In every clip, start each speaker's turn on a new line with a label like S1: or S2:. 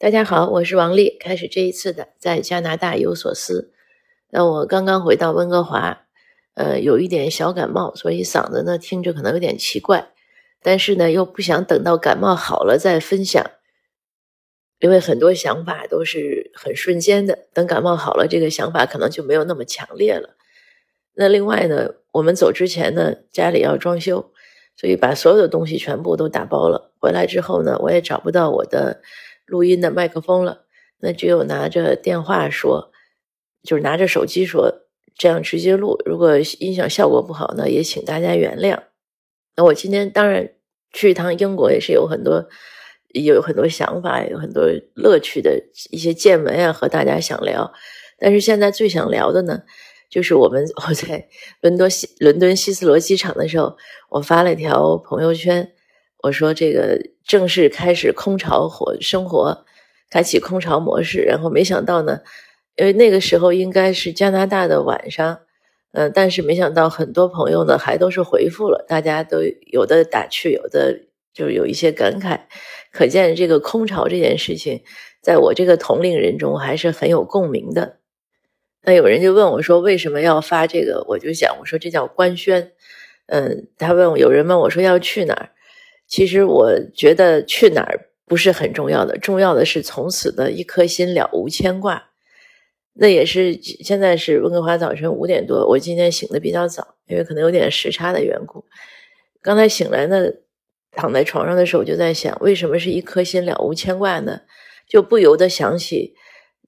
S1: 大家好，我是王丽。开始这一次的在加拿大有所思。那我刚刚回到温哥华，呃，有一点小感冒，所以嗓子呢听着可能有点奇怪。但是呢，又不想等到感冒好了再分享，因为很多想法都是很瞬间的。等感冒好了，这个想法可能就没有那么强烈了。那另外呢，我们走之前呢，家里要装修，所以把所有的东西全部都打包了。回来之后呢，我也找不到我的。录音的麦克风了，那只有拿着电话说，就是拿着手机说，这样直接录。如果音响效果不好呢，也请大家原谅。那我今天当然去一趟英国，也是有很多有很多想法，有很多乐趣的一些见闻啊，和大家想聊。但是现在最想聊的呢，就是我们 我在伦敦西伦敦希斯罗机场的时候，我发了一条朋友圈。我说这个正式开始空巢活生活，开启空巢模式。然后没想到呢，因为那个时候应该是加拿大的晚上，嗯，但是没想到很多朋友呢还都是回复了，大家都有的打趣，有的就是有一些感慨，可见这个空巢这件事情，在我这个同龄人中还是很有共鸣的。那有人就问我说为什么要发这个？我就想我说这叫官宣。嗯，他问我有人问我说要去哪儿？其实我觉得去哪儿不是很重要的，重要的是从此的一颗心了无牵挂。那也是现在是温哥华早晨五点多，我今天醒的比较早，因为可能有点时差的缘故。刚才醒来呢，躺在床上的时候就在想，为什么是一颗心了无牵挂呢？就不由得想起，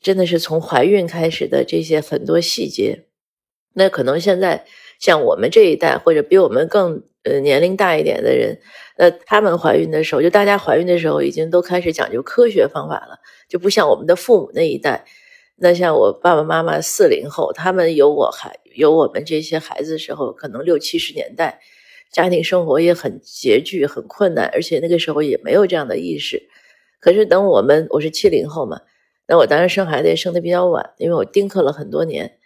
S1: 真的是从怀孕开始的这些很多细节。那可能现在像我们这一代，或者比我们更。呃，年龄大一点的人，那他们怀孕的时候，就大家怀孕的时候已经都开始讲究科学方法了，就不像我们的父母那一代。那像我爸爸妈妈四零后，他们有我孩有我们这些孩子的时候，可能六七十年代，家庭生活也很拮据、很困难，而且那个时候也没有这样的意识。可是等我们，我是七零后嘛，那我当然生孩子也生的比较晚，因为我丁克了很多年。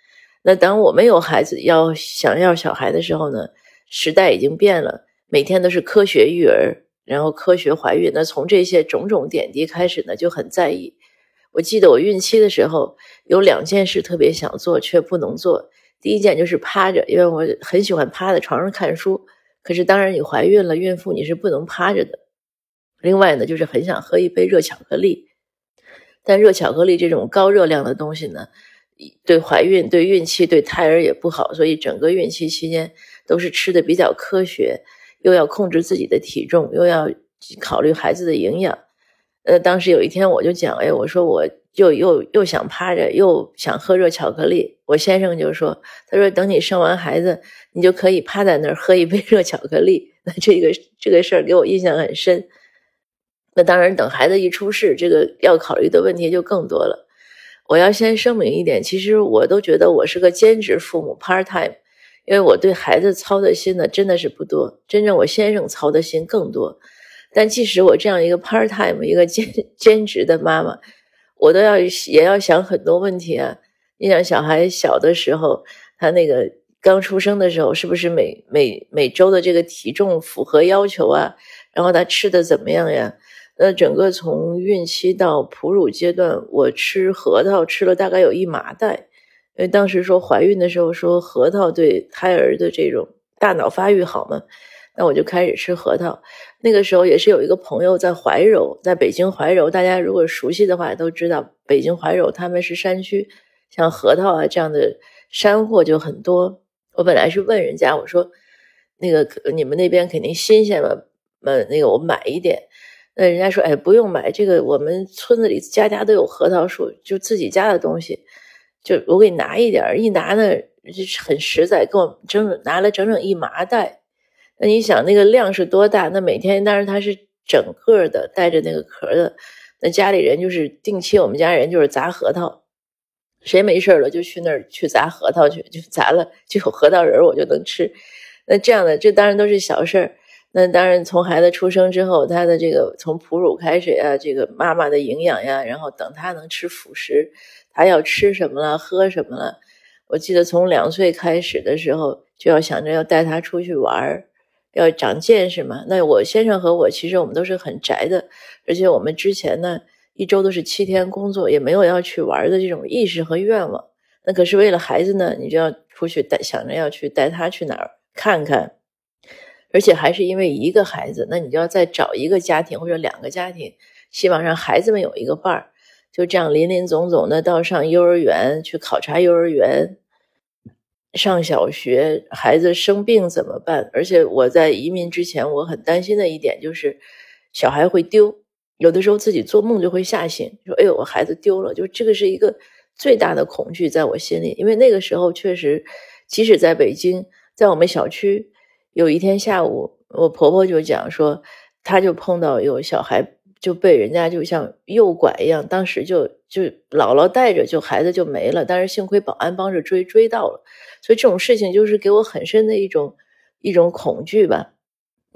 S1: 那当我们有孩子要想要小孩的时候呢？时代已经变了，每天都是科学育儿，然后科学怀孕。那从这些种种点滴开始呢，就很在意。我记得我孕期的时候，有两件事特别想做却不能做。第一件就是趴着，因为我很喜欢趴在床上看书。可是当然，你怀孕了，孕妇你是不能趴着的。另外呢，就是很想喝一杯热巧克力，但热巧克力这种高热量的东西呢。对怀孕、对孕期、对胎儿也不好，所以整个孕期期间都是吃的比较科学，又要控制自己的体重，又要考虑孩子的营养。呃，当时有一天我就讲，哎，我说我就又又想趴着，又想喝热巧克力。我先生就说，他说等你生完孩子，你就可以趴在那儿喝一杯 热巧克力。那这个这个事儿给我印象很深。那当然，等孩子一出世，这个要考虑的问题就更多了。我要先声明一点，其实我都觉得我是个兼职父母 （part time），因为我对孩子操的心呢真的是不多，真正我先生操的心更多。但即使我这样一个 part time，一个兼 兼职的妈妈，我都要也要想很多问题啊。你想，小孩小的时候，他那个刚出生的时候，是不是每每每周的这个体重符合要求啊？然后他吃的怎么样呀？那整个从孕期到哺乳阶段，我吃核桃吃了大概有一麻袋，因为当时说怀孕的时候说核桃对胎儿的这种大脑发育好嘛，那我就开始吃核桃。那个时候也是有一个朋友在怀柔，在北京怀柔，大家如果熟悉的话都知道，北京怀柔他们是山区，像核桃啊这样的山货就很多。我本来是问人家，我说那个你们那边肯定新鲜吧，嗯，那个我买一点。那人家说，哎，不用买这个，我们村子里家家都有核桃树，就自己家的东西，就我给你拿一点一拿呢，就是很实在，给我整整拿了整整一麻袋。那你想那个量是多大？那每天，当然它是整个的带着那个壳的。那家里人就是定期，我们家人就是砸核桃，谁没事了就去那儿去砸核桃去，就砸了就有核桃仁我就能吃。那这样的，这当然都是小事儿。那当然，从孩子出生之后，他的这个从哺乳开始呀，这个妈妈的营养呀，然后等他能吃辅食，他要吃什么了，喝什么了。我记得从两岁开始的时候，就要想着要带他出去玩，要长见识嘛。那我先生和我其实我们都是很宅的，而且我们之前呢一周都是七天工作，也没有要去玩的这种意识和愿望。那可是为了孩子呢，你就要出去带，想着要去带他去哪儿看看，而且还是因为一个孩子，那你就要再找一个家庭或者两个家庭，希望让孩子们有一个伴儿。就这样林林总总的到上幼儿园去考察幼儿园，上小学，孩子生病怎么办？而且我在移民之前，我很担心的一点就是小孩会丢，有的时候自己做梦就会吓醒，说：“哎呦，我孩子丢了。”就这个是一个最大的恐惧在我心里，因为那个时候确实，即使在北京，在我们小区，有一天下午，我婆婆就讲说，她就碰到有小孩。就被人家就像诱拐一样，当时就就姥姥带着，就孩子就没了。但是幸亏保安帮着追，追到了。所以这种事情就是给我很深的一种一种恐惧吧。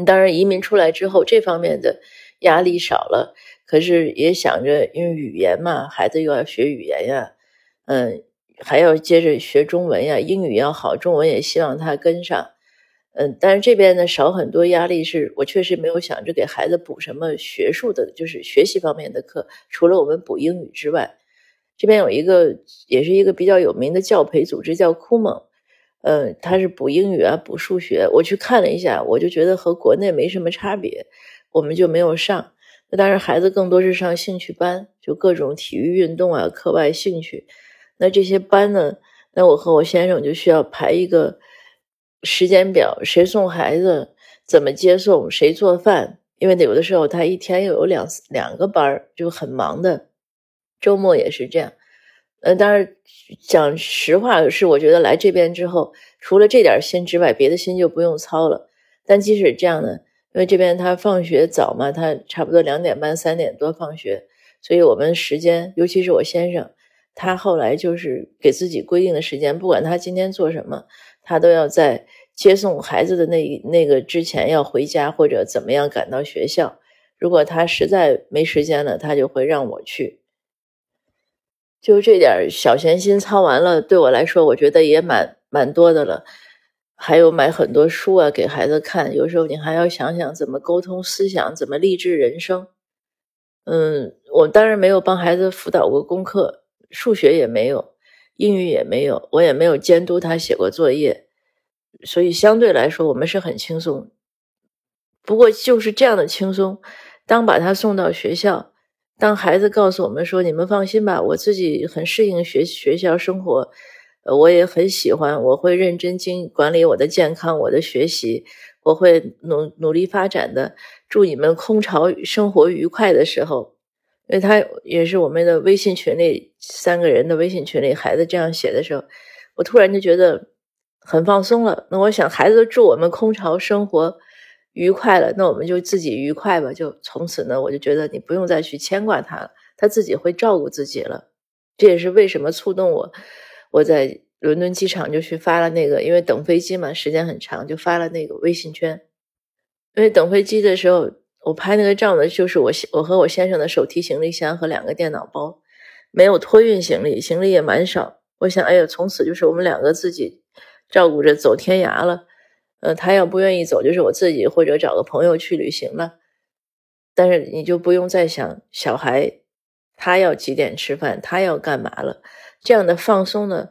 S1: 当然移民出来之后，这方面的压力少了，可是也想着，因为语言嘛，孩子又要学语言呀，嗯，还要接着学中文呀，英语要好，中文也希望他跟上。嗯，但是这边呢少很多压力，是我确实没有想着给孩子补什么学术的，就是学习方面的课。除了我们补英语之外，这边有一个也是一个比较有名的教培组织叫酷蒙，嗯，它是补英语啊，补数学。我去看了一下，我就觉得和国内没什么差别，我们就没有上。那当然，孩子更多是上兴趣班，就各种体育运动啊，课外兴趣。那这些班呢，那我和我先生就需要排一个。时间表，谁送孩子，怎么接送，谁做饭？因为有的时候他一天又有两两个班儿，就很忙的。周末也是这样。呃，当然讲实话是，我觉得来这边之后，除了这点心之外，别的心就不用操了。但即使这样呢，因为这边他放学早嘛，他差不多两点半、三点多放学，所以我们时间，尤其是我先生，他后来就是给自己规定的时间，不管他今天做什么。他都要在接送孩子的那那个之前要回家或者怎么样赶到学校。如果他实在没时间了，他就会让我去。就这点小闲心操完了，对我来说，我觉得也蛮蛮多的了。还有买很多书啊，给孩子看。有时候你还要想想怎么沟通思想，怎么励志人生。嗯，我当然没有帮孩子辅导过功课，数学也没有。英语也没有，我也没有监督他写过作业，所以相对来说我们是很轻松。不过就是这样的轻松，当把他送到学校，当孩子告诉我们说：“你们放心吧，我自己很适应学学校生活，我也很喜欢，我会认真经管理我的健康、我的学习，我会努努力发展的。祝你们空巢生活愉快的时候。”因为他也是我们的微信群里三个人的微信群里，孩子这样写的时候，我突然就觉得很放松了。那我想，孩子祝我们空巢生活愉快了，那我们就自己愉快吧。就从此呢，我就觉得你不用再去牵挂他了，他自己会照顾自己了。这也是为什么触动我，我在伦敦机场就去发了那个，因为等飞机嘛，时间很长，就发了那个微信圈。因为等飞机的时候。我拍那个照呢，就是我我和我先生的手提行李箱和两个电脑包，没有托运行李，行李也蛮少。我想，哎呀，从此就是我们两个自己照顾着走天涯了。呃，他要不愿意走，就是我自己或者找个朋友去旅行了。但是你就不用再想小孩他要几点吃饭，他要干嘛了。这样的放松呢，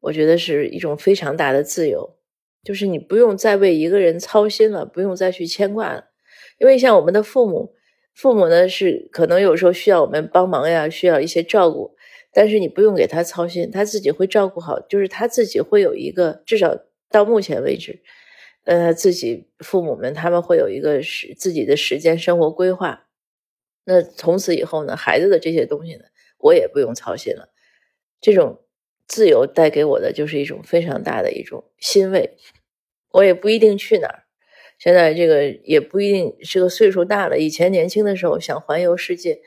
S1: 我觉得是一种非常大的自由，就是你不用再为一个人操心了，不用再去牵挂了。因为像我们的父母，父母呢是可能有时候需要我们帮忙呀，需要一些照顾，但是你不用给他操心，他自己会照顾好，就是他自己会有一个，至少到目前为止，呃，自己父母们他们会有一个时自己的时间生活规划。那从此以后呢，孩子的这些东西呢，我也不用操心了。这种自由带给我的就是一种非常大的一种欣慰，我也不一定去哪儿。现在这个也不一定这个岁数大了，以前年轻的时候想环游世界，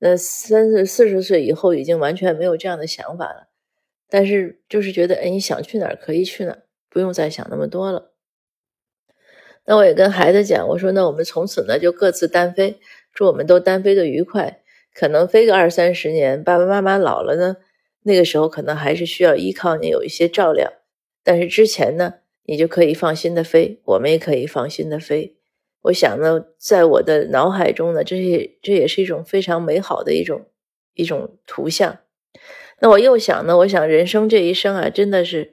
S1: 那三十四十岁以后已经完全没有这样的想法了。但是就是觉得，哎，你想去哪儿可以去哪儿，不用再想那么多了。那我也跟孩子讲，我说那我们从此呢就各自单飞，祝我们都单飞的愉快。可能飞个二三十年，爸爸妈妈老了呢，那个时候可能还是需要依靠你有一些照料，但是之前呢。你就可以放心的飞，我们也可以放心的飞。我想呢，在我的脑海中呢，这些这也是一种非常美好的一种一种图像。那我又想呢，我想人生这一生啊，真的是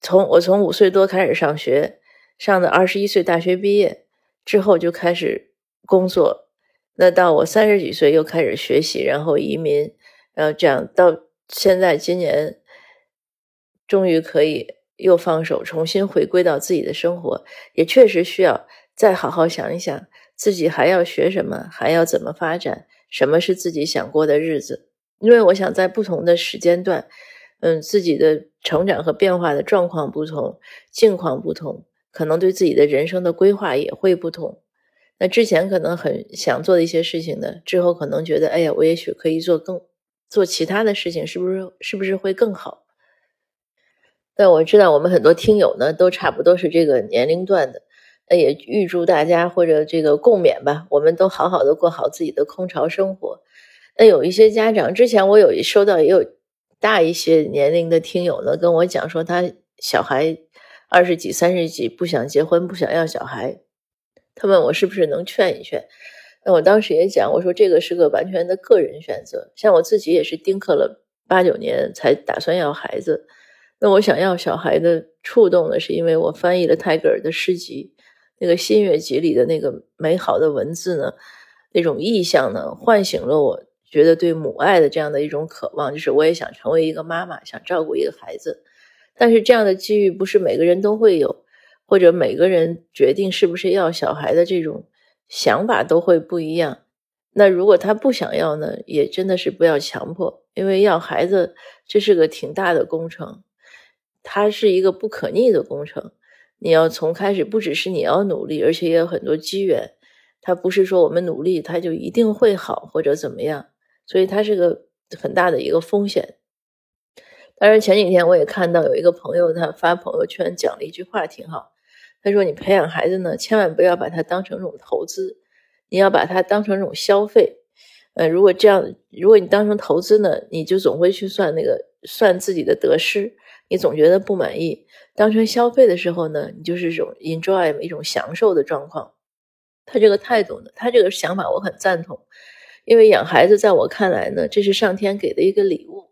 S1: 从我从五岁多开始上学，上的二十一岁大学毕业之后就开始工作，那到我三十几岁又开始学习，然后移民，然后这样到现在今年终于可以又放手，重新回归到自己的生活，也确实需要。再好好想一想，自己还要学什么，还要怎么发展？什么是自己想过的日子？因为我想在不同的时间段，嗯，自己的成长和变化的状况不同，境况不同，可能对自己的人生的规划也会不同。那之前可能很想做的一些事情呢，之后可能觉得，哎呀，我也许可以做更做其他的事情，是不是？是不是会更好？但我知道我们很多听友呢，都差不多是这个年龄段的。那也预祝大家或者这个共勉吧，我们都好好的过好自己的空巢生活。那有一些家长，之前我有收到也有大一些年龄的听友呢，跟我讲说他小孩二十几、三十几不想结婚，不想要小孩，他问我是不是能劝一劝。那我当时也讲，我说这个是个完全的个人选择，像我自己也是丁克了八九年才打算要孩子。那我想要小孩的触动呢，是因为我翻译了泰戈尔的诗集。那个新月集里的那个美好的文字呢，那种意象呢，唤醒了我觉得对母爱的这样的一种渴望，就是我也想成为一个妈妈，想照顾一个孩子。但是这样的机遇不是每个人都会有，或者每个人决定是不是要小孩的这种想法都会不一样。那如果他不想要呢，也真的是不要强迫，因为要孩子这是个挺大的工程，它是一个不可逆的工程。你要从开始，不只是你要努力，而且也有很多机缘。它不是说我们努力，它就一定会好或者怎么样，所以它是个很大的一个风险。当然，前几天我也看到有一个朋友，他发朋友圈讲了一句话，挺好。他说：“你培养孩子呢，千万不要把它当成这种投资，你要把它当成这种消费。呃，如果这样，如果你当成投资呢，你就总会去算那个算自己的得失。”你总觉得不满意，当成消费的时候呢，你就是一种 enjoy 一种享受的状况。他这个态度呢，他这个想法我很赞同，因为养孩子在我看来呢，这是上天给的一个礼物，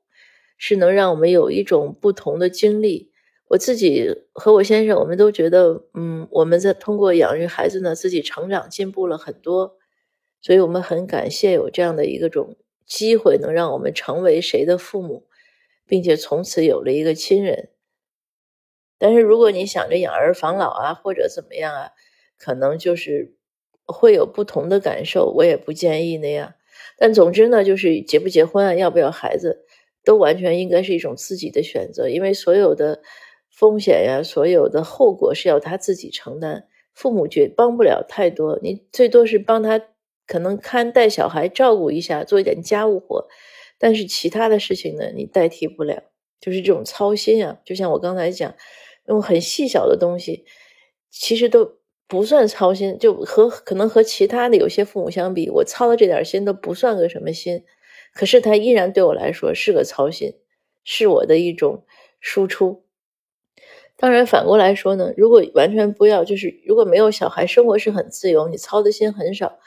S1: 是能让我们有一种不同的经历。我自己和我先生，我们都觉得，嗯，我们在通过养育孩子呢，自己成长进步了很多，所以我们很感谢有这样的一个种机会，能让我们成为谁的父母。并且从此有了一个亲人，但是如果你想着养儿防老啊，或者怎么样啊，可能就是会有不同的感受。我也不建议那样。但总之呢，就是结不结婚啊，要不要孩子，都完全应该是一种自己的选择，因为所有的风险呀，所有的后果是要他自己承担，父母绝帮不了太多。你最多是帮他可能看带小孩，照顾一下，做一点家务活。但是其他的事情呢，你代替不了，就是这种操心啊。就像我刚才讲，那种很细小的东西，其实都不算操心，就和可能和其他的有些父母相比，我操的这点心都不算个什么心，可是他依然对我来说是个操心，是我的一种输出。当然反过来说呢，如果完全不要，就是如果没有小孩，生活是很自由，你操的心很少，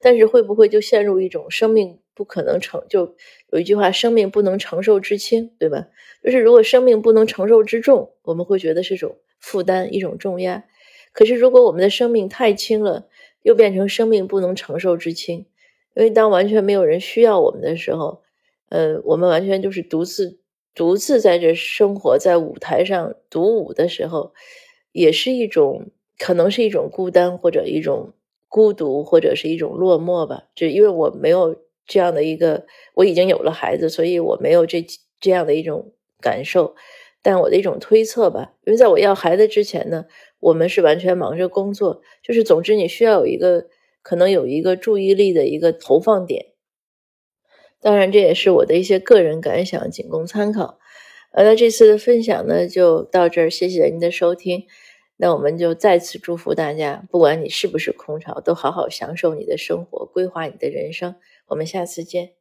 S1: 但是会不会就陷入一种生命？不可能承就有一句话，生命不能承受之轻，对吧？就是如果生命不能承受之重，我们会觉得是种负担，一种重压。可是如果我们的生命太轻了，又变成生命不能承受之轻。因为当完全没有人需要我们的时候，呃，我们完全就是独自独自在这生活在舞台上独舞的时候，也是一种可能是一种孤单，或者一种孤独，或者是一种落寞吧。就因为我没有。这样的一个，我已经有了孩子，所以我没有这这样的一种感受，但我的一种推测吧，因为在我要孩子之前呢，我们是完全忙着工作，就是总之你需要有一个可能有一个注意力的一个投放点。当然，这也是我的一些个人感想，仅供参考。呃，那这次的分享呢就到这儿，谢谢您的收听。那我们就再次祝福大家，不管你是不是空巢，都好好享受你的生活，规划你的人生。我们下次见。